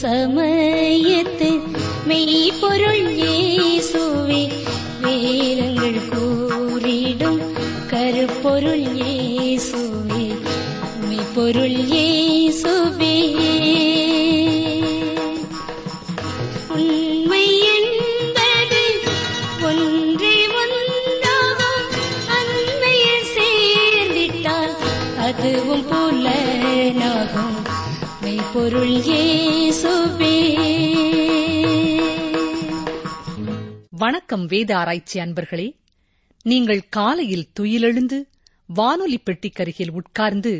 சம வேத ஆராய்ச்சி அன்பர்களே நீங்கள் காலையில் துயிலெழுந்து வானொலி பெட்டிக்கருகில் உட்கார்ந்து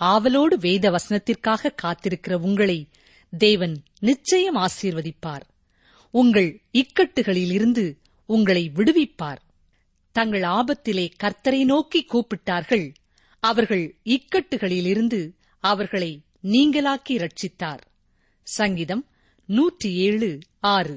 ஆவலோடு வேத வசனத்திற்காக காத்திருக்கிற உங்களை தேவன் நிச்சயம் ஆசீர்வதிப்பார். உங்கள் இக்கட்டுகளில் இருந்து உங்களை விடுவிப்பார். தங்கள் ஆபத்திலே கர்த்தரை நோக்கி கூப்பிட்டார்கள் அவர்கள் இக்கட்டுகளிலிருந்து அவர்களை நீங்களாக்கி ரட்சித்தார் சங்கீதம் நூற்றி ஏழு ஆறு.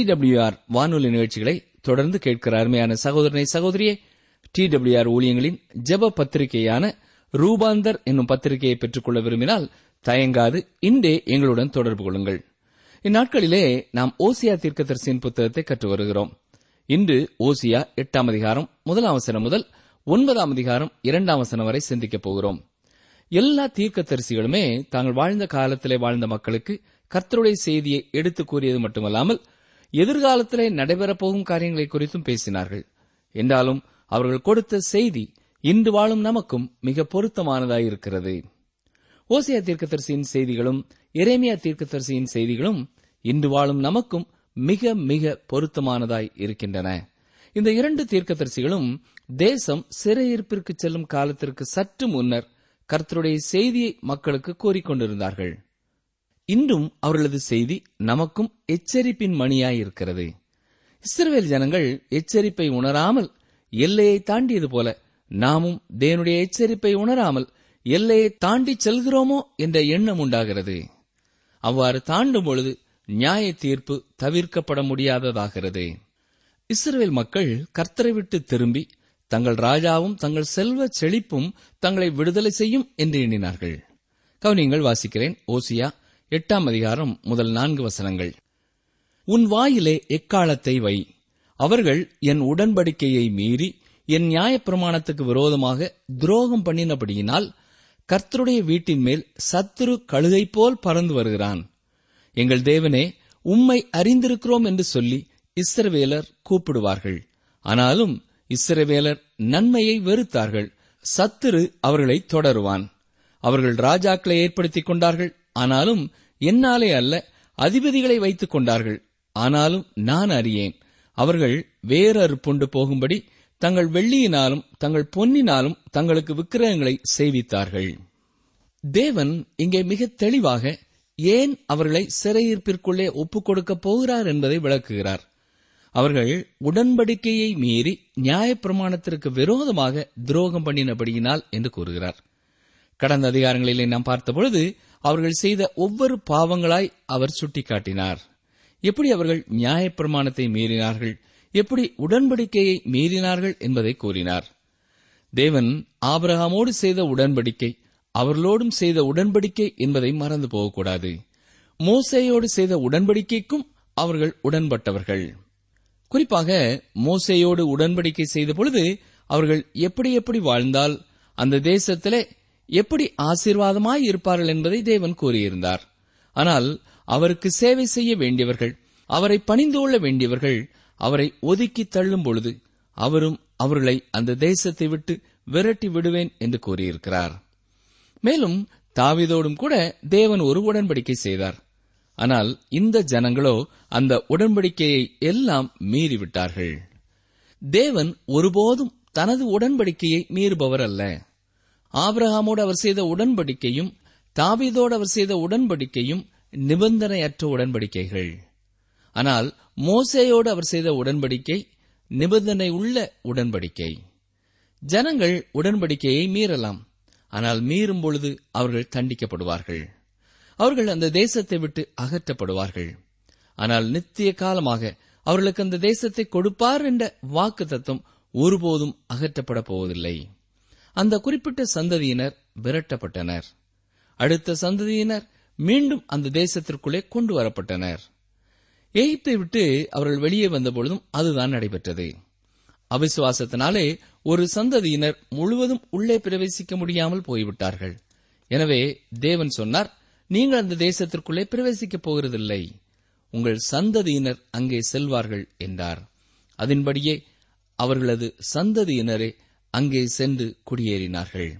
டி டபிள்யூஆர் வானொலி நிகழ்ச்சிகளை தொடர்ந்து கேட்கிற அருமையான சகோதரனை சகோதரியே டி டபிள்யூஆர் ஊழியங்களின் ஜெப பத்திரிகையான ரூபாந்தர் என்னும் பத்திரிகையை பெற்றுக்கொள்ள விரும்பினால் தயங்காது இன்றே எங்களுடன் தொடர்பு கொள்ளுங்கள். இந்நாட்களிலே நாம் ஓசியா தீர்க்கதரிசியின் புத்தகத்தை கற்று வருகிறோம். இன்று ஓசியா எட்டாம் அதிகாரம் முதலாம் வசனம் முதல் ஒன்பதாம் அதிகாரம் இரண்டாம் வசனம் வரை சிந்திக்கப் போகிறோம். எல்லா தீர்க்கதரிசிகளுமே தாங்கள் வாழ்ந்த காலத்திலே வாழ்ந்த மக்களுக்கு கர்த்தருடைய செய்தியை எடுத்துக் கூறியது மட்டுமல்லாமல் எதிர்காலத்திலே நடைபெறப்போகும் காரியங்களை குறித்தும் பேசினார்கள். என்றாலும் அவர்கள் கொடுத்த செய்தி இன்று வாழும் நமக்கும் மிக பொருத்தமானதாயிருக்கிறது. ஓசியா தீர்க்கதரிசியின் செய்திகளும் எரேமியா தீர்க்கதரிசியின் செய்திகளும் இன்று வாழும் நமக்கும் மிக மிக பொருத்தமானதாய் இருக்கின்றன. இந்த இரண்டு தீர்க்கதரிசிகளும் தேசம் சிறையிருப்பிற்கு செல்லும் காலத்திற்கு சற்று முன்னர் கர்த்தருடைய செய்தியை மக்களுக்கு கூறிக்கொண்டிருந்தார்கள். இன்றும் அவர்களது செய்தி நமக்கும் எச்சரிப்பின் மணியாயிருக்கிறது. இஸ்ரவேல் ஜனங்கள் எச்சரிப்பை உணராமல் எல்லையை தாண்டியது போல நாமும் தேவனுடைய எச்சரிப்பை உணராமல் எல்லையை தாண்டி செல்கிறோமோ என்ற எண்ணம் உண்டாகிறது. அவ்வாறு தாண்டும் பொழுது நியாய தீர்ப்பு தவிர்க்கப்பட முடியாததாகிறது. இஸ்ரேல் மக்கள் கர்த்தரை விட்டு திரும்பி தங்கள் ராஜாவும் தங்கள் செல்வ செழிப்பும் தங்களை விடுதலை செய்யும் என்று எண்ணினார்கள். கவனியங்கள் வாசிக்கிறேன். ஓசியா எட்டாம் அதிகாரம் முதல் நான்கு வசனங்கள். உன் வாயிலே எக்காலத்தை வை. அவர்கள் என் உடன்படிக்கையை மீறி என் நியாயப்பிரமாணத்துக்கு விரோதமாக துரோகம் பண்ணினபடியினால் கர்த்தருடைய வீட்டின் மேல் சத்துரு கழுகை போல் பறந்து வருகிறான். எங்கள் தேவனே உம்மை அறிந்திருக்கிறோம் என்று சொல்லி இஸ்ரவேலர் கூப்பிடுவார்கள். ஆனாலும் இஸ்ரவேலர் நன்மையை வெறுத்தார்கள். சத்துரு அவர்களை தொடருவான். அவர்கள் ராஜாக்களை ஏற்படுத்திக் கொண்டார்கள். ஆனாலும் என்னாலே அல்ல அதிபதிகளை வைத்துக் கொண்டார்கள். ஆனாலும் நான் அறியேன் அவர்கள் வேறறுப்புண்டு போகும்படி தங்கள் வெள்ளியினாலும் தங்கள் பொன்னினாலும் தங்களுக்கு விக்கிரகங்களை செய்வித்தார்கள் தேவன் இங்கே மிக தெளிவாக ஏன் அவர்களை சிறையிருப்பிற்குள்ளே ஒப்புக் கொடுக்கப் போகிறார் என்பதை விளக்குகிறார். அவர்கள் உடன்படிக்கையை மீறி நியாயப்பிரமாணத்திற்கு விரோதமாக துரோகம் பண்ணினபடியினால் என்று கூறுகிறார். கடந்த அதிகாரங்களிலே நாம் பார்த்தபொழுது அவர்கள் செய்த ஒவ்வொரு பாவங்களாய் அவர் சுட்டிக்காட்டினார். எப்படி அவர்கள் நியாயப்பிரமாணத்தை மீறினார்கள்? எப்படி உடன்படிக்கையை மீறினார்கள் என்பதை கூறினார். தேவன் ஆபிரகாமோடு செய்த உடன்படிக்கை அவர்களோடும் செய்த உடன்படிக்கை என்பதை மறந்து போகக்கூடாது. மோசேயோடு செய்த உடன்படிக்கைக்கும் அவர்கள் உடன்பட்டவர்கள். குறிப்பாக மோசேயோடு உடன்படிக்கை செய்த பொழுது அவர்கள் எப்படி எப்படி வாழ்ந்தால் அந்த தேசத்திலே எப்படி ஆசீர்வாதமாய் இருப்பார்கள் என்பதை தேவன் கூறியிருந்தார். ஆனால் அவருக்கு சேவை செய்ய வேண்டியவர்கள் அவரை பணிந்து கொள்ள வேண்டியவர்கள் அவரை ஒதுக்கி தள்ளும் பொழுது அவரும் அவர்களை அந்த தேசத்தை விட்டு விரட்டி விடுவேன் என்று கூறியிருக்கிறார். மேலும் தாவிதோடும் கூட தேவன் ஒரு உடன்படிக்கை செய்தார். ஆனால் இந்த ஜனங்களோ அந்த உடன்படிக்கையை எல்லாம் மீறிவிட்டார்கள். தேவன் ஒருபோதும் தனது உடன்படிக்கையை மீறுபவர் அல்ல. ஆபிரகாமோடு அவர் செய்த உடன்படிக்கையும் தாவீதோடு அவர் செய்த உடன்படிக்கையும் நிபந்தனையற்ற உடன்படிக்கைகள். ஆனால் மோசேயோடு அவர் செய்த உடன்படிக்கை நிபந்தனை உள்ள உடன்படிக்கை. ஜனங்கள் உடன்படிக்கையை மீறலாம் ஆனால் மீறும் பொழுது அவர்கள் தண்டிக்கப்படுவார்கள். அவர்கள் அந்த தேசத்தை விட்டு அகற்றப்படுவார்கள். ஆனால் நித்திய காலமாக அவர்களுக்கு அந்த தேசத்தை கொடுப்பார் என்ற வாக்கு தத்துவம் ஒருபோதும் அகற்றப்பட போவதில்லை. அந்த குறிப்பிட்ட சந்ததியினர் விரட்டப்பட்டனர். அடுத்த சந்ததியினர் மீண்டும் அந்த தேசத்திற்குள்ளே கொண்டு வரப்பட்டனர். எகிப்தை விட்டு அவர்கள் வெளியே வந்தபொழுதும் அதுதான் நடைபெற்றது. அவிசுவாசத்தினாலே ஒரு சந்ததியினர் முழுவதும் உள்ளே பிரவேசிக்க முடியாமல் போய்விட்டார்கள். எனவே தேவன் சொன்னார் நீங்கள் அந்த தேசத்திற்குள்ளே பிரவேசிக்கப் போகிறதில்லை. உங்கள் சந்ததியினர் அங்கே செல்வார்கள் என்றார். அதன்படியே அவர்களது சந்ததியினரே அங்கே சென்று குடியேறினார்கள்.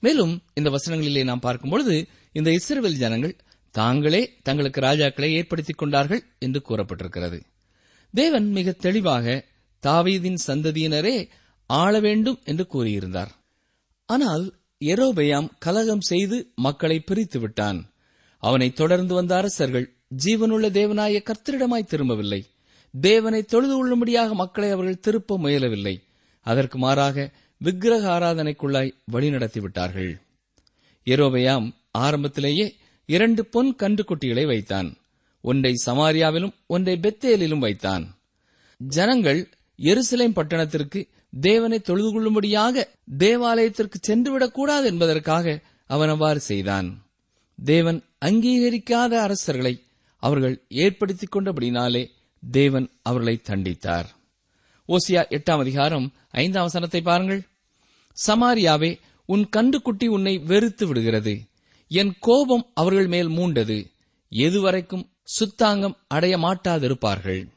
மேலும் இந்த வசனங்களிலே நாம் பார்க்கும்பொழுது இந்த இஸ்ரேல் ஜனங்கள் தாங்களே தங்களுக்கு ராஜாக்களை ஏற்படுத்திக் கொண்டார்கள் என்று கூறப்பட்டிருக்கிறது. தேவன் மிக தெளிவாக தாவீதின் சந்ததியினரே ஆள வேண்டும் என்று கூறியிருந்தார். ஆனால் எரோபெயாம் கலகம் செய்து மக்களை பிரித்து விட்டான். அவனை தொடர்ந்து வந்த அரசர்கள் ஜீவனுள்ள தேவனாய கர்த்தரிடமாய் திரும்பவில்லை. தேவனை தொழுது கொள்ளும்படியாக மக்களை அவர்கள் திருப்ப முயலவில்லை. அதற்கு மாறாக விக்கிரக ஆராதனைக்குள்ளாய் வழிநடத்திவிட்டார்கள் எரோபயாம் எரோபெயாம் ஆரம்பத்திலேயே இரண்டு பொன் கன்றுக்குட்டிகளை வைத்தான். ஒன்றை சமாரியாவிலும் ஒன்றை பெத்தேலிலும் வைத்தான். ஜனங்கள் எருசலேம் பட்டணத்திற்கு தேவனை தொழுது கொள்ளும்படியாக தேவாலயத்திற்கு சென்றுவிடக்கூடாது என்பதற்காக அவன் அவ்வாறு செய்தான். தேவன் அங்கீகரிக்காத அரசர்களை அவர்கள் ஏற்படுத்திக் கொண்டபடினாலே தேவன் அவர்களை தண்டித்தார். ஓசியா எட்டாம் அதிகாரம் ஐந்தாம் வசனத்தை பாருங்கள். சமாரியாவே உன் கண்டுக்குட்டி உன்னை வெறுத்து விடுகிறது. என் கோபம் அவர்கள் மேல் மூண்டது. எதுவரைக்கும் சுத்தாங்கம் அடைய மாட்டாதிருப்பார்கள்.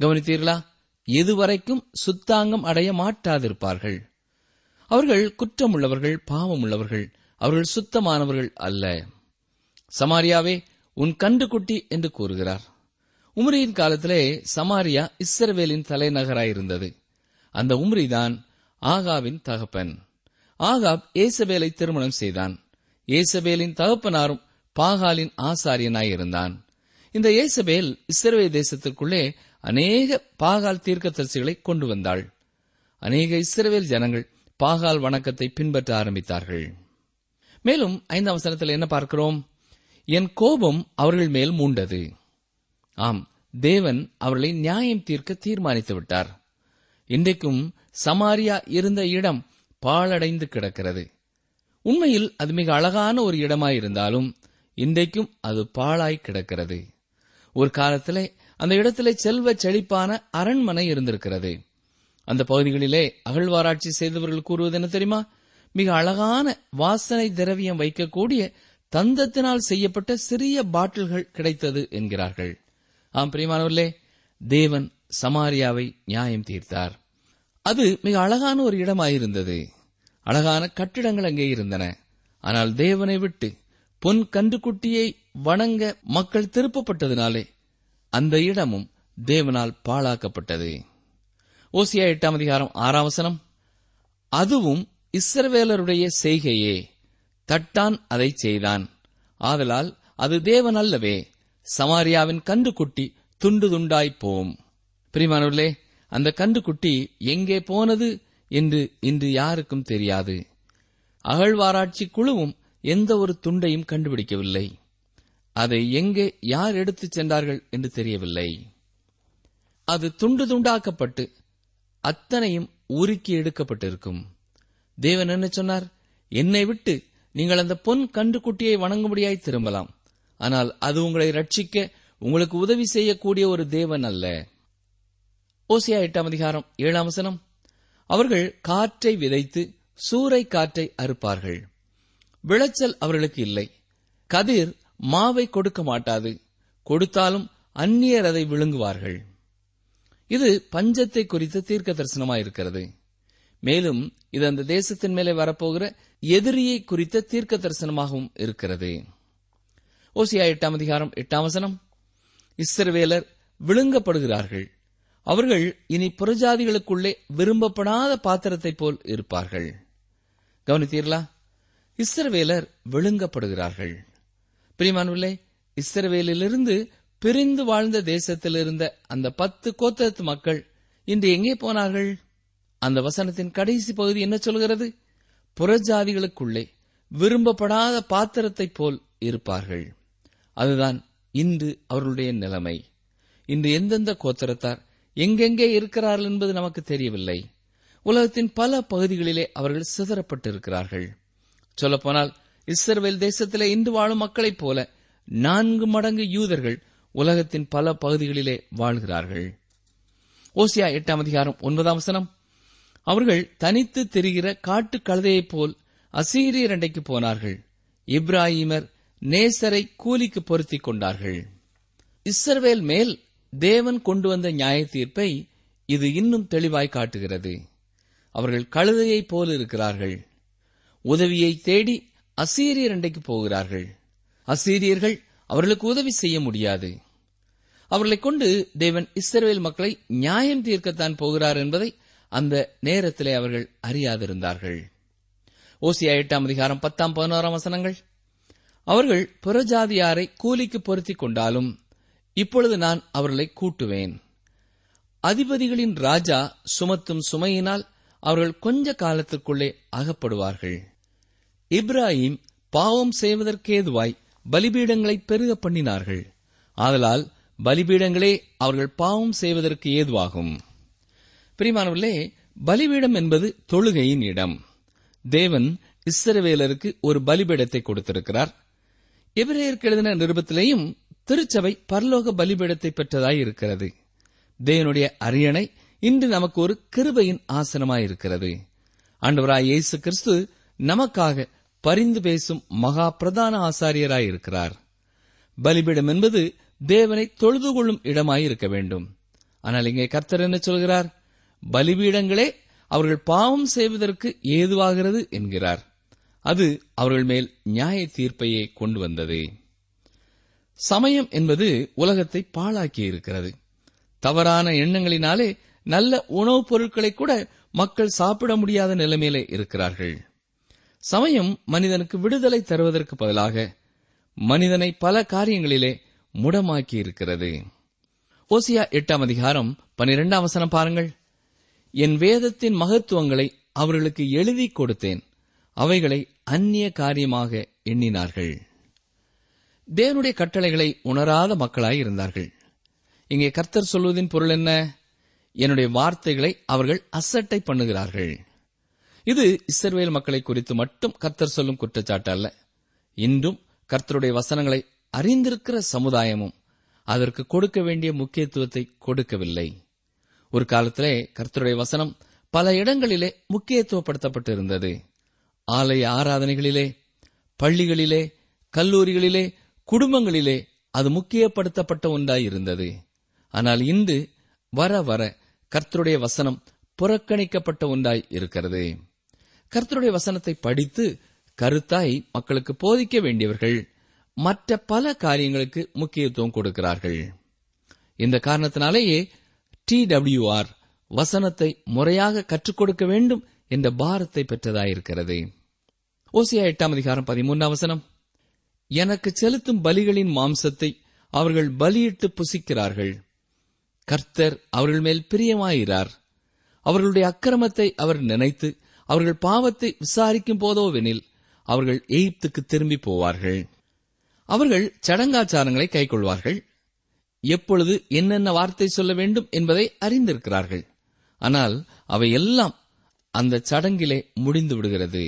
கவனித்தீர்களா? எதுவரைக்கும் சுத்தாங்கம் அடைய மாட்டாதிருப்பார்கள். அவர்கள் குற்றமுள்ளவர்கள் பாவமுள்ளவர்கள். அவர்கள் சுத்தமானவர்கள் அல்ல. சமாரியாவே உன் கண்டுக்குட்டி என்று கூறுகிறார். உம்ரியின் காலத்திலே சமாரியா இஸ்ரவேலின் தலைநகராயிருந்தது. அந்த உம்ரிதான் ஆகாவின் தகப்பன். ஆகாப் ஏசபேலை திருமணம் செய்தான். ஏசபேலின் தகப்பனாரும் பாகாலின் ஆசாரியனாயிருந்தான். இந்த ஏசபேல் இஸ்ரவே தேசத்திற்குள்ளே அநேக பாகால் தீர்க்கதரிசிகளை கொண்டு வந்தாள். அநேக இஸ்ரவேல் ஜனங்கள் பாகால் வணக்கத்தை பின்பற்ற ஆரம்பித்தார்கள். மேலும் ஐந்தாம் வசனத்தில் என்ன பார்க்கிறோம்? என் கோபம் அவர்கள் மேல் மூண்டது. ஆம் தேவன் அவர்களை நியாயம் தீர்க்க தீர்மானித்து விட்டார். இன்றைக்கும் சமாரியா இருந்த இடம் பாழடைந்து கிடக்கிறது. உண்மையில் அது மிக அழகான ஒரு இடமாயிருந்தாலும் இன்றைக்கும் அது பாழாய் கிடக்கிறது. ஒரு காலத்திலே அந்த இடத்திலே செல்வ செழிப்பான அரண்மனை இருந்திருக்கிறது. அந்த பகுதிகளிலே அகழ்வாராய்ச்சி செய்தவர்கள் கூறுவது என்ன தெரியுமா? மிக அழகான வாசனை திரவியம் வைக்கக்கூடிய தந்தத்தினால் செய்யப்பட்ட சிறிய பாட்டில்கள் கிடைத்தது என்கிறார்கள். ஆம் பிரியமானவர்களே தேவன் சமாரியாவை நியாயம் தீர்த்தார். அது மிக அழகான ஒரு இடமாயிருந்தது. அழகான கட்டிடங்கள் அங்கே இருந்தன. ஆனால் தேவனை விட்டு பொன் கன்றுக்குட்டியை வணங்க மக்கள் திருப்பப்பட்டதினாலே அந்த இடமும் தேவனால் பாழாக்கப்பட்டது. ஓசியா எட்டாம் அதிகாரம் ஆறாம் வசனம் அதுவும் இஸ்ரவேலருடைய செய்கையே. தட்டான் அதை செய்தான். ஆதலால் அது தேவன் அல்லவே. சமாரியாவின் கன்றுக்குட்டி துண்டு துண்டாய் போம். பிரிமானவர்களே அந்த கன்றுக்குட்டி எங்கே போனது என்று இன்று யாருக்கும் தெரியாது. அகழ்வாராய்ச்சி குழுவும் எந்த ஒரு துண்டையும் கண்டுபிடிக்கவில்லை. அதை எங்கே யார் எடுத்துச் சென்றார்கள் என்று தெரியவில்லை. அது துண்டு துண்டாக்கப்பட்டு அத்தனையும் உருக்கி எடுக்கப்பட்டிருக்கும். தேவன் என்ன சொன்னார்? என்னை விட்டு நீங்கள் அந்த பொன் கன்றுக்குட்டியை வணங்கும்படியாய் திரும்பலாம். ஆனால் அது உங்களை ரட்சிக்க உங்களுக்கு உதவி செய்யக்கூடிய ஒரு தேவன் அல்ல. ஓசியா எட்டாம் அதிகாரம் ஏழாம் வசனம். அவர்கள் காற்றை விதைத்து சூறை காற்றை அறுப்பார்கள். விளைச்சல் அவர்களுக்கு இல்லை. கதிர் மாவை கொடுக்க மாட்டாது. கொடுத்தாலும் அந்நியர் அதை விழுங்குவார்கள். இது பஞ்சத்தை குறித்த தீர்க்க தரிசனமாயிருக்கிறது மேலும் இது அந்த தேசத்தின் மேலே வரப்போகிற எதிரியை குறித்த தீர்க்க தரிசனமாகவும் இருக்கிறது. ஓசியா எட்டாம் அதிகாரம் எட்டாம் வசனம். இஸ்ரவேலர் விழுங்கப்படுகிறார்கள். அவர்கள் இனி புறஜாதிகளுக்குள்ளே விரும்பப்படாத பாத்திரத்தைப் போல் இருப்பார்கள். கவனித்தீர்களா? இஸ்ரவேலர் விழுங்கப்படுகிறார்கள். பிரிமானுள்ளே இஸ்ரவேலிலிருந்து பிரிந்து வாழ்ந்த தேசத்தில் இருந்த அந்த பத்து கோத்தரத்து மக்கள் இன்று எங்கே போனார்கள்? அந்த வசனத்தின் கடைசி பகுதி என்ன சொல்கிறது? புறஜாதிகளுக்குள்ளே விரும்பப்படாத பாத்திரத்தைப் போல் இருப்பார்கள். அதுதான் இன்று அவர்களுடைய நிலைமை. இன்று எந்தெந்த கோத்திரத்தார் எங்கெங்கே இருக்கிறார்கள் என்பது நமக்கு தெரியவில்லை. உலகத்தின் பல பகுதிகளிலே அவர்கள் சிதறப்பட்டிருக்கிறார்கள். சொல்லப்போனால் இஸ்ரவேல் தேசத்திலே இன்று வாழும் மக்களைப் போல நான்கு மடங்கு யூதர்கள் உலகத்தின் பல பகுதிகளிலே வாழ்கிறார்கள். ஓசியா எட்டாம் அதிகாரம் ஒன்பதாம் வசனம். அவர்கள் தனித்து தெரிகிற காட்டு கழுதையைப் போல் அசீரியர் அண்டைக்கு போனார்கள். இப்ராஹிமர் நேசரை கூலிக்கு பொருத்திக் கொண்டார்கள். இஸ்ரவேல் மேல் தேவன் கொண்டு வந்த நியாய தீர்ப்பை இது இன்னும் தெளிவாய் காட்டுகிறது. அவர்கள் கழுதையைப் போல இருக்கிறார்கள். உதவியை தேடி அசீரியர் அண்டைக்கு போகிறார்கள். அசீரியர்கள் அவர்களுக்கு உதவி செய்ய முடியாது. அவர்களைக் கொண்டு தேவன் இஸ்ரவேல் மக்களை நியாயம் தீர்க்கத்தான் போகிறார் என்பதை அந்த நேரத்திலே அவர்கள் அறியாதிருந்தார்கள். ஓசியா எட்டாம் அதிகாரம் பத்தாம் பதினோராம் வசனங்கள். அவர்கள் புறஜாதியாரை கூலிக்கு பொருத்திக் கொண்டாலும் இப்பொழுது நான் அவர்களை கூட்டுவேன். அதிபதிகளின் ராஜா சுமத்தும் சுமையினால் அவர்கள் கொஞ்ச காலத்திற்குள்ளே அகப்படுவார்கள். இப்ராஹிம் பாவம் செய்வதற்கேதுவாய் பலிபீடங்களை பெருக பண்ணினார்கள். ஆதலால் பலிபீடங்களே அவர்கள் பாவம் செய்வதற்கு ஏதுவாகும். பிரிமானவர்களே பலிபீடம் என்பது தொழுகையின் இடம். தேவன் இஸ்ரவேலருக்கு ஒரு பலிபீடத்தை கொடுத்திருக்கிறார். எபிரேயருக்கு எழுதின நிருபத்திலேயும் திருச்சபை பரலோக பலிபீடத்தை பெற்றதாய் இருக்கிறது தேவனுடைய அரியணை இன்று நமக்கு ஒரு கிருபையின் ஆசனமாயிருக்கிறது. ஆண்டவராய் இயேசு கிறிஸ்து நமக்காக பரிந்து பேசும் மகா பிரதான ஆசாரியராயிருக்கிறார். பலிபீடம் என்பது தேவனை தொழுது கொள்ளும் இடமாயிருக்க வேண்டும். ஆனால் இங்கே கர்த்தர் என்ன சொல்கிறார்? பலிபீடங்களே அவர்கள் பாவம் செய்வதற்கு ஏதுவாகிறது என்கிறார். அது அவர்கள் மேல் நியாய தீர்ப்பையே கொண்டு வந்தது சமயம் என்பது உலகத்தை பாழாக்கி இருக்கிறது தவறான எண்ணங்களினாலே நல்ல உணவுப் பொருட்களை கூட மக்கள் சாப்பிட முடியாத நிலைமையிலே இருக்கிறார்கள். சமயம் மனிதனுக்கு விடுதலை தருவதற்கு பதிலாக மனிதனை பல காரியங்களிலே முடமாக்கி இருக்கிறது ஓசியா எட்டாம் அதிகாரம் பனிரெண்டாம் வசனம் பாருங்கள். என் வேதத்தின் மகத்துவங்களை அவர்களுக்கு எழுதி கொடுத்தேன். அவைகளை அந்நிய காரியமாக எண்ணினார்கள். தேவனுடைய கட்டளைகளை உணராத மக்களாய் இருந்தார்கள். இங்கே கர்த்தர் சொல்வதின் பொருள் என்ன? என்னுடைய வார்த்தைகளை அவர்கள் அசட்டை பண்ணுகிறார்கள். இது இஸ்ரவேல் மக்களை குறித்து மட்டும் கர்த்தர் சொல்லும் குற்றச்சாட்டு அல்ல. இன்றும் கர்த்தருடைய வசனங்களை அறிந்திருக்கிற சமுதாயமும் அதற்கு கொடுக்க வேண்டிய முக்கியத்துவத்தை கொடுக்கவில்லை. ஒரு காலத்திலே கர்த்தருடைய வசனம் பல இடங்களிலே முக்கியத்துவப்படுத்தப்பட்டிருந்தது. ஆலய ஆராதனைகளிலே பள்ளிகளிலே கல்லூரிகளிலே குடும்பங்களிலே அது முக்கியப்படுத்தப்பட்ட ஒன்றாய் இருந்தது ஆனால் இன்று வர வர கர்த்தருடைய வசனம் புறக்கணிக்கப்பட்ட ஒன்றாய் இருக்கிறது. கர்த்தருடைய வசனத்தை படித்து கருத்தாய் மக்களுக்கு போதிக்க வேண்டியவர்கள் மற்ற பல காரியங்களுக்கு முக்கியத்துவம் கொடுக்கிறார்கள். இந்த காரணத்தினாலேயே டி டபிள்யூஆர் வசனத்தை முறையாக கற்றுக் கொடுக்க வேண்டும் என்ற பாரத்தை பெற்றதாயிருக்கிறது. ஓசியா எட்டாம் அதிகாரம் பதிமூன்றாம் வசனம். எனக்கு செலுத்தும் பலிகளின் மாம்சத்தை அவர்கள் பலியிட்டு புசிக்கிறார்கள். கர்த்தர் அவர்கள் மேல் பிரியமாயிரார். அவர்களுடைய அக்கிரமத்தை அவர் நினைத்து அவர்கள் பாவத்தை விசாரிக்கும் போதோவெனில் அவர்கள் எகிப்துக்கு திரும்பி போவார்கள். அவர்கள் சடங்காச்சாரங்களை கைக்கொள்வார்கள். எப்பொழுது என்னென்ன வார்த்தை சொல்ல வேண்டும் என்பதை அறிந்திருக்கிறார்கள். ஆனால் அவை எல்லாம் அந்த சடங்கிலே முடிந்து விடுகிறது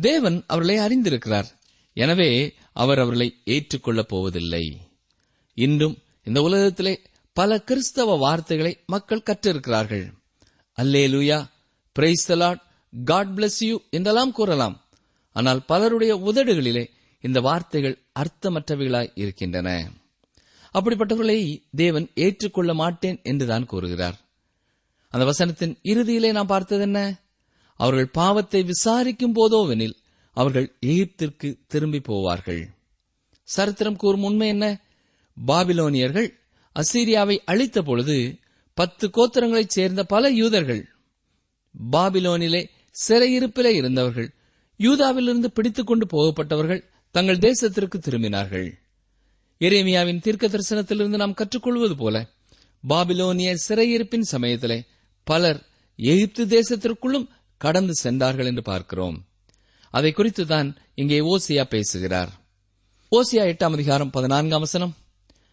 தேவன் அவர்களை அறிந்திருக்கிறார். எனவே அவர் அவர்களை ஏற்றுக்கொள்ளப் போவதில்லை. இன்றும் இந்த உலகத்திலே பல கிறிஸ்தவ வார்த்தைகளை மக்கள் கற்றிருக்கிறார்கள். அல்லே லூயா பிரைஸ் காட் பிளஸ் யூ என்றெல்லாம் கூறலாம். ஆனால் பலருடைய உதடுகளிலே இந்த வார்த்தைகள் அர்த்தமற்றவைகளாய் இருக்கின்றன. அப்படிப்பட்டவர்களை தேவன் ஏற்றுக்கொள்ள மாட்டேன் என்றுதான் கூறுகிறார். அந்த வசனத்தின் இறுதியிலே நாம் பார்த்தது என்ன அவர்கள் பாவத்தை விசாரிக்கும் போதோவெனில் அவர்கள் எகிப்திற்கு திரும்பி போவார்கள். சரித்திரம் கூறும் உண்மை என்ன? பாபிலோனியர்கள் அசீரியாவை அழித்த பொழுது பத்து கோத்திரங்களைச் சேர்ந்த பல யூதர்கள் பாபிலோனிலே சிறையிருப்பிலே இருந்தவர்கள் யூதாவிலிருந்து பிடித்துக் கொண்டு போகப்பட்டவர்கள் தங்கள் தேசத்திற்கு திரும்பினார்கள். எரேமியாவின் தீர்க்க தரிசனத்திலிருந்து நாம் கற்றுக்கொள்வது போல பாபிலோனிய சிறையிருப்பின் சமயத்திலே பலர் எகிப்து தேசத்திற்குள்ளும் கடந்து சென்றார்கள் என்று பார்க்கிறோம். அதை குறித்துதான் இங்கே ஓசியா பேசுகிறார். ஓசியா எட்டாம் அதிகாரம் பதினான்காம் வசனம்.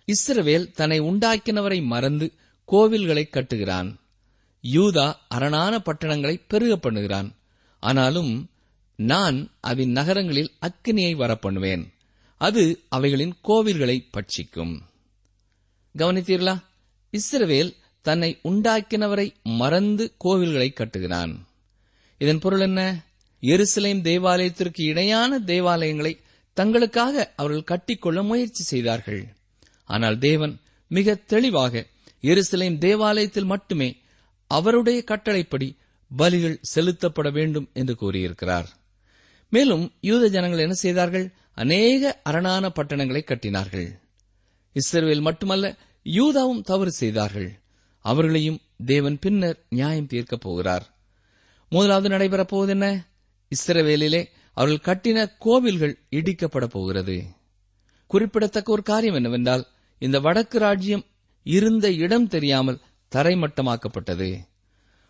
இஸ்ரவேல் தன்னை உண்டாக்கினவரை மறந்து கோவில்களை கட்டுகிறான். யூதா அரணான பட்டணங்களை பெருக பண்ணுகிறான். ஆனாலும் நான் அதன் நகரங்களில் அக்கினியை வரப்பண்ணுவேன். அது அவைகளின் கோவில்களை பட்சிக்கும். கவனித்தீர்களா? இஸ்ரவேல் தன்னை உண்டாக்கினவரை மறந்து கோவில்களை கட்டுகிறான். இதன் பொருள் என்ன? எருசலேம் தேவாலயத்திற்கு இணையான தேவாலயங்களை தங்களுக்காக அவர்கள் கட்டிக்கொள்ள முயற்சி செய்தார்கள். ஆனால் தேவன் மிக தெளிவாக எருசலேம் தேவாலயத்தில் மட்டுமே அவருடைய கட்டளைப்படி பலிகள் செலுத்தப்பட வேண்டும் என்று கூறியிருக்கிறார். மேலும் யூத ஜனங்கள் என்ன செய்தார்கள்? அநேக அரணான பட்டணங்களை கட்டினார்கள். இஸ்ரேல் மட்டுமல்ல யூதாவும் தவறு செய்தார்கள். அவர்களையும் தேவன் பின்னர் நியாயம் தீர்க்கப் போகிறார். முதலாவது நடைபெறப் போவது என்ன இஸ்ரவேலிலே அவர்கள் கட்டின கோவில்கள் இடிக்கப்பட போகிறது. குறிப்பிடத்தக்க ஒரு காரியம் என்னவென்றால் இந்த வடக்கு ராஜ்யம் இருந்த இடம் தெரியாமல் தரைமட்டமாக்கப்பட்டது.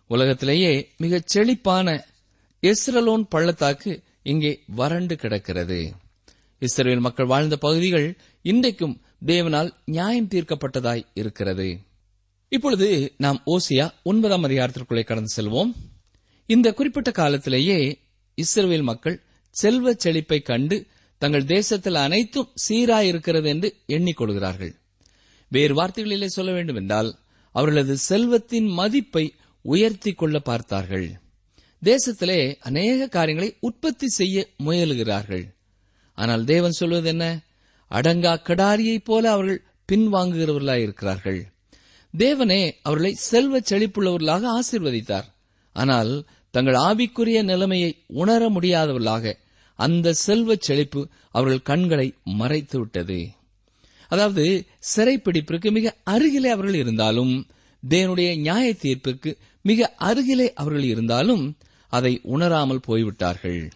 உலகத்திலேயே மிகச் செழிப்பான எஸ்ரலோன் பள்ளத்தாக்கு இங்கே வறண்டு கிடக்கிறது. இஸ்ரேல் மக்கள் வாழ்ந்த பகுதிகள் இன்றைக்கும் தேவனால் நியாயம் தீர்க்கப்பட்டதாய் இருக்கிறது. இப்பொழுது நாம் ஓசியா ஒன்பதாம் அதிகாரத்திற்குள்ளே கடந்து செல்வோம். இந்த குறிப்பிட்ட காலத்திலேயே இஸ்ரேல் மக்கள் செல்வ செழிப்பை கண்டு தங்கள் தேசத்தில் அனைத்தும் சீராயிருக்கிறது என்று எண்ணிக்கொள்கிறார்கள் வேறு வார்த்தைகளிலே சொல்ல வேண்டும் என்றால் அவர்களது செல்வத்தின் மதிப்பை உயர்த்தி கொள்ள பார்த்தார்கள். தேசத்திலே அநேக காரியங்களை உற்பத்தி செய்ய முயலுகிறார்கள். ஆனால் தேவன் சொல்வது என்ன? அடங்கா கடாரியைப் போல அவர்கள் பின்வாங்குகிறவர்களாயிருக்கிறார்கள். தேவனே அவர்களை செல்வ செழிப்புள்ளவர்களாக ஆசீர்வதித்தார். ஆனால் தங்கள் ஆவிக்குரிய நிலைமையை உணர முடியாதவர்களாக அந்த செல்வ செழிப்பு அவர்கள் கண்களை மறைத்துவிட்டது அதாவது சிறைப்பிடிப்பிற்கு மிக அருகிலே அவர்கள் இருந்தாலும் தேவனுடைய நியாய தீர்ப்பிற்கு மிக அருகிலே அவர்கள் இருந்தாலும் அதை உணராமல் போய்விட்டார்கள்.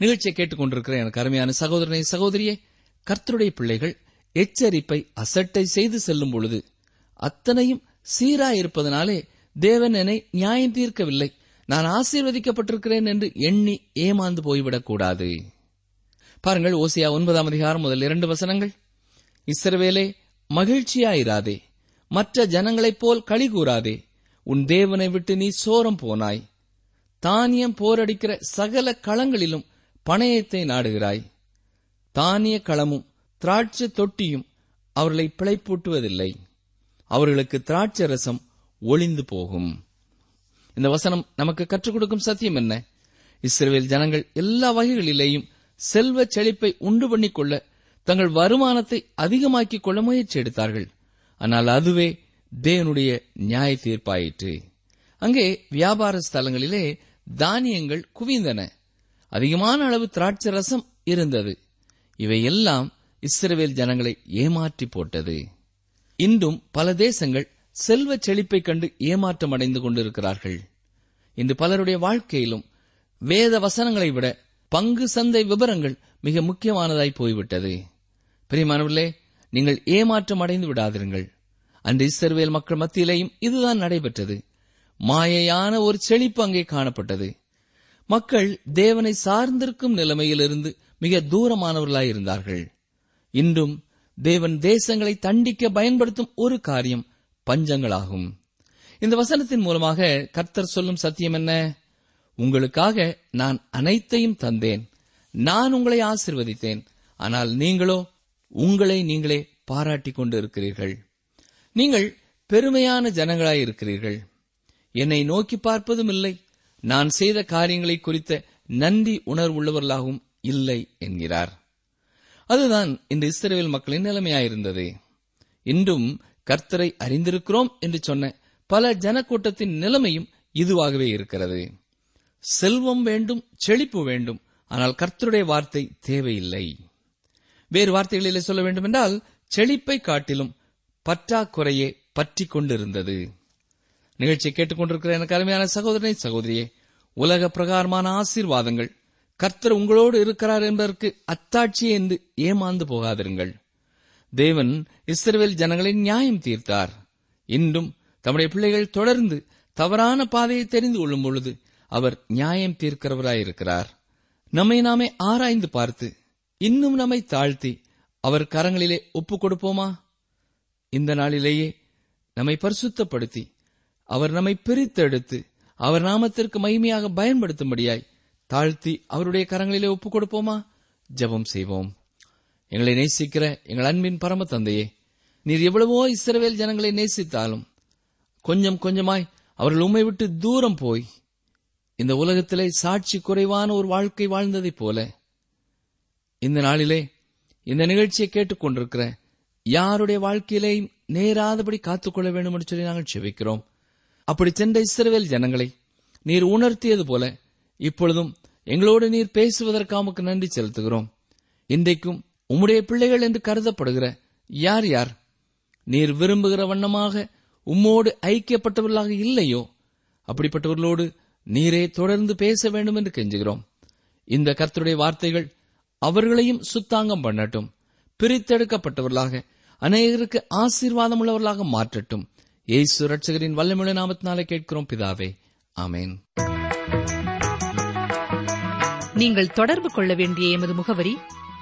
நிகழ்ச்சியை கேட்டுக்கொண்டிருக்கிற எனக்கு அருமையான சகோதரனை சகோதரியே கர்த்தருடைய பிள்ளைகள் எச்சரிப்பை அசட்டை செய்து செல்லும் பொழுது அத்தனையும் சீராயிருப்பதனாலே தேவன் என்னை நியாயம் தீர்க்கவில்லை. நான் ஆசீர்வதிக்கப்பட்டிருக்கிறேன் என்று எண்ணி ஏமாந்து போய்விடக்கூடாது. பாருங்கள் ஓசியா ஒன்பதாம் அதிகாரம் முதல் இரண்டு வசனங்கள். இஸ்ரவேலே மகிழ்ச்சியாயிராதே. மற்ற ஜனங்களைப் போல் களி கூறாதே உன் தேவனை விட்டு நீ சோரம் போனாய். தானியம் போரடிக்கிற சகல களங்களிலும் பணயத்தை நாடுகிறாய். தானிய களமும் திராட்சை தொட்டியும் அவர்களை பிழைப்பூட்டுவதில்லை. அவர்களுக்கு திராட்சை ரசம் ஒளிந்து போகும். இந்த வசனம் நமக்கு கற்றுக் கொடுக்கும் சத்தியம் என்ன? இஸ்ரேல் ஜனங்கள் எல்லா வகைகளிலேயும் செல்வ செழிப்பை உண்டு பண்ணிக் கொள்ள தங்கள் வருமானத்தை அதிகமாக்கிக் கொள்ள முயற்சி எடுத்தார்கள். ஆனால் அதுவே தேவனுடைய நியாய தீர்ப்பாயிற்று. அங்கே வியாபார ஸ்தலங்களிலே தானியங்கள் குவிந்தன. அதிகமான அளவு திராட்சை ரசம் இருந்தது. இவையெல்லாம் இஸ்ரவேல் ஜனங்களை ஏமாற்றி போட்டது. இன்றும் பல தேசங்கள் செல்வ செழிப்பைக் கண்டு ஏமாற்றம் அடைந்து கொண்டிருக்கிறார்கள். இன்று பலருடைய வாழ்க்கையிலும் வேத வசனங்களை விட பங்கு சந்தை விவரங்கள் மிக முக்கியமானதாய் போய்விட்டது. பிரியமானவர்களே நீங்கள் ஏமாற்றம் அடைந்து விடாதிருங்கள். அன்று இஸ்ரவேல் மக்கள் மத்தியிலேயும் இதுதான் நடைபெற்றது. மாயையான ஒரு செழிப்பு அங்கே காணப்பட்டது. மக்கள் தேவனை சார்ந்திருக்கும் நிலைமையிலிருந்து மிக தூரமானவர்களாய் இருந்தார்கள் இன்றும் தேவன் தேசங்களை தண்டிக்க பயன்படுத்தும் ஒரு காரியம் பஞ்சங்களாகும். இந்த வசனத்தின் மூலமாக கர்த்தர் சொல்லும் சத்தியம் என்ன? உங்களுக்காக நான் அனைத்தையும் தந்தேன். நான் உங்களை ஆசிர்வதித்தேன். ஆனால் நீங்களோ உங்களை நீங்களே பாராட்டிக் கொண்டு இருக்கிறீர்கள் நீங்கள் பெருமையான ஜனங்களாயிருக்கிறீர்கள் என்னை நோக்கி பார்ப்பதும் இல்லை. நான் செய்த காரியங்களை குறித்த நன்றி உணர்வுள்ளவர்களாகவும் இல்லை என்கிறார். அதுதான் இந்த இஸ்ரேல் மக்களின் நிலைமையாயிருந்தது. இன்றும் கர்த்தரை அறிந்திருக்கிறோம் என்று சொன்ன பல ஜனக்கூட்டத்தின் நிலைமையும் இதுவாகவே இருக்கிறது. செல்வம் வேண்டும் செழிப்பு வேண்டும் ஆனால் கர்த்தருடைய வார்த்தை தேவையில்லை. வேறு வார்த்தைகளிலே சொல்ல வேண்டுமென்றால் செழிப்பை காட்டிலும் பற்றாக்குறையே பற்றி கொண்டிருந்தது. நிகழ்ச்சியை கேட்டுக்கொண்டிருக்கிற எனக்கு அருமையான சகோதரனை சகோதரியே உலக பிரகாரமான ஆசீர்வாதங்கள் கர்த்தர் உங்களோடு இருக்கிறார் என்பதற்கு அத்தாட்சி என்று ஏமாந்து போகாதிருங்கள். தேவன் இஸ்ரேல் ஜனங்களை நியாயம் தீர்த்தார். இன்றும் தம்முடைய பிள்ளைகள் தொடர்ந்து தவறான பாதையை தெரிந்து கொள்ளும் பொழுது அவர் நியாயம் தீர்க்கிறவராயிருக்கிறார். நம்மை நாமே ஆராய்ந்து பார்த்து இன்னும் நம்மை தாழ்த்தி அவர் கரங்களிலே ஒப்புக் கொடுப்போமா? இந்த நாளிலேயே நம்மை பரிசுத்தப்படுத்தி அவர் நம்மை பிரித்தெடுத்து அவர் நாமத்திற்கு மகிமையாக பயன்படுத்தும்படியாய் தாழ்த்தி அவருடைய கரங்களிலே ஒப்புக் கொடுப்போமா? ஜெபம் செய்வோம். எங்களை நேசிக்கிற எங்கள் அன்பின் பரம தந்தையே நீர் எவ்வளவோ இஸ்ரவேல் ஜனங்களை நேசித்தாலும் கொஞ்சம் கொஞ்சமாய் அவர்கள் உண்மை விட்டு தூரம் போய் இந்த உலகத்திலே சாட்சி குறைவான ஒரு வாழ்க்கை வாழ்ந்ததைப் போல இந்த நாளிலே இந்த நிகழ்ச்சியை கேட்டுக்கொண்டிருக்கிற யாருடைய வாழ்க்கையிலேயும் நேராதபடி காத்துக்கொள்ள வேண்டும் என்று சொல்லி நாங்கள் செபிக்கிறோம். அப்படி சென்ற இஸ்ரவேல் ஜனங்களை நீர் உணர்த்தியது போல இப்பொழுதும் எங்களோடு நீர் பேசுவதற்காக நன்றி செலுத்துகிறோம். இன்றைக்கும் உம்முடைய பிள்ளைகள் என்று கருதப்படுகிற யார் யார்? நீர் விரும்புகிற வண்ணமாக உம்மோடு ஐக்கியப்பட்டவர்களாக இல்லையோ? அப்படிப்பட்டவர்களோடு நீரே தொடர்ந்து பேச வேண்டும் என்று கெஞ்சுகிறோம். இந்த கர்த்தருடைய வார்த்தைகள் அவர்களையும் சுத்தாங்கம் பண்ணட்டும். பிரித்தெடுக்கப்பட்டவர்களாக அநேகருக்கு ஆசீர்வாதம் உள்ளவர்களாக மாற்றட்டும். ஏசு ரட்சகரின் வல்லமிழ நாமத்தினாலே கேட்கிறோம் பிதாவே. ஆமேன். நீங்கள் தொடர்பு கொள்ள வேண்டிய எமது முகவரி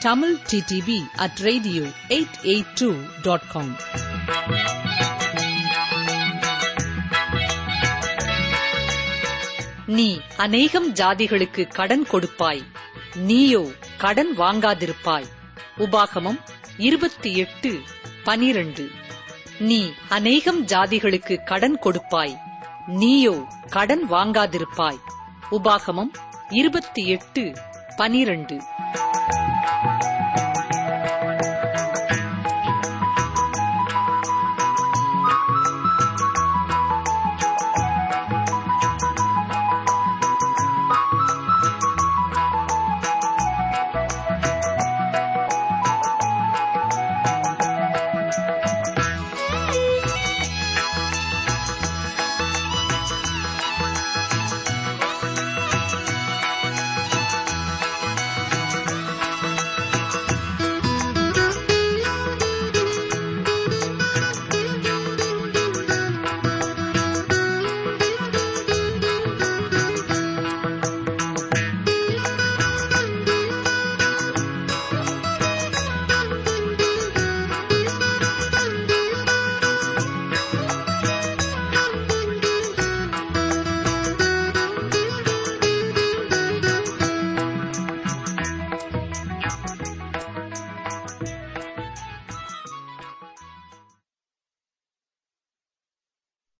Tamil DTP at radio eight eight two dot com நீ அநேகம் ஜாதிகளுக்கு கடன் கொடுப்பாய். நீயோ கடன் வாங்காதிருப்பாய். உபாகமம் இருபத்தி எட்டு பனிரண்டு. நீ அநேகம் ஜாதிகளுக்கு கடன் கொடுப்பாய். நீயோ கடன் வாங்காதிருப்பாய். உபாகமம் இருபத்தி எட்டு பனிரண்டு.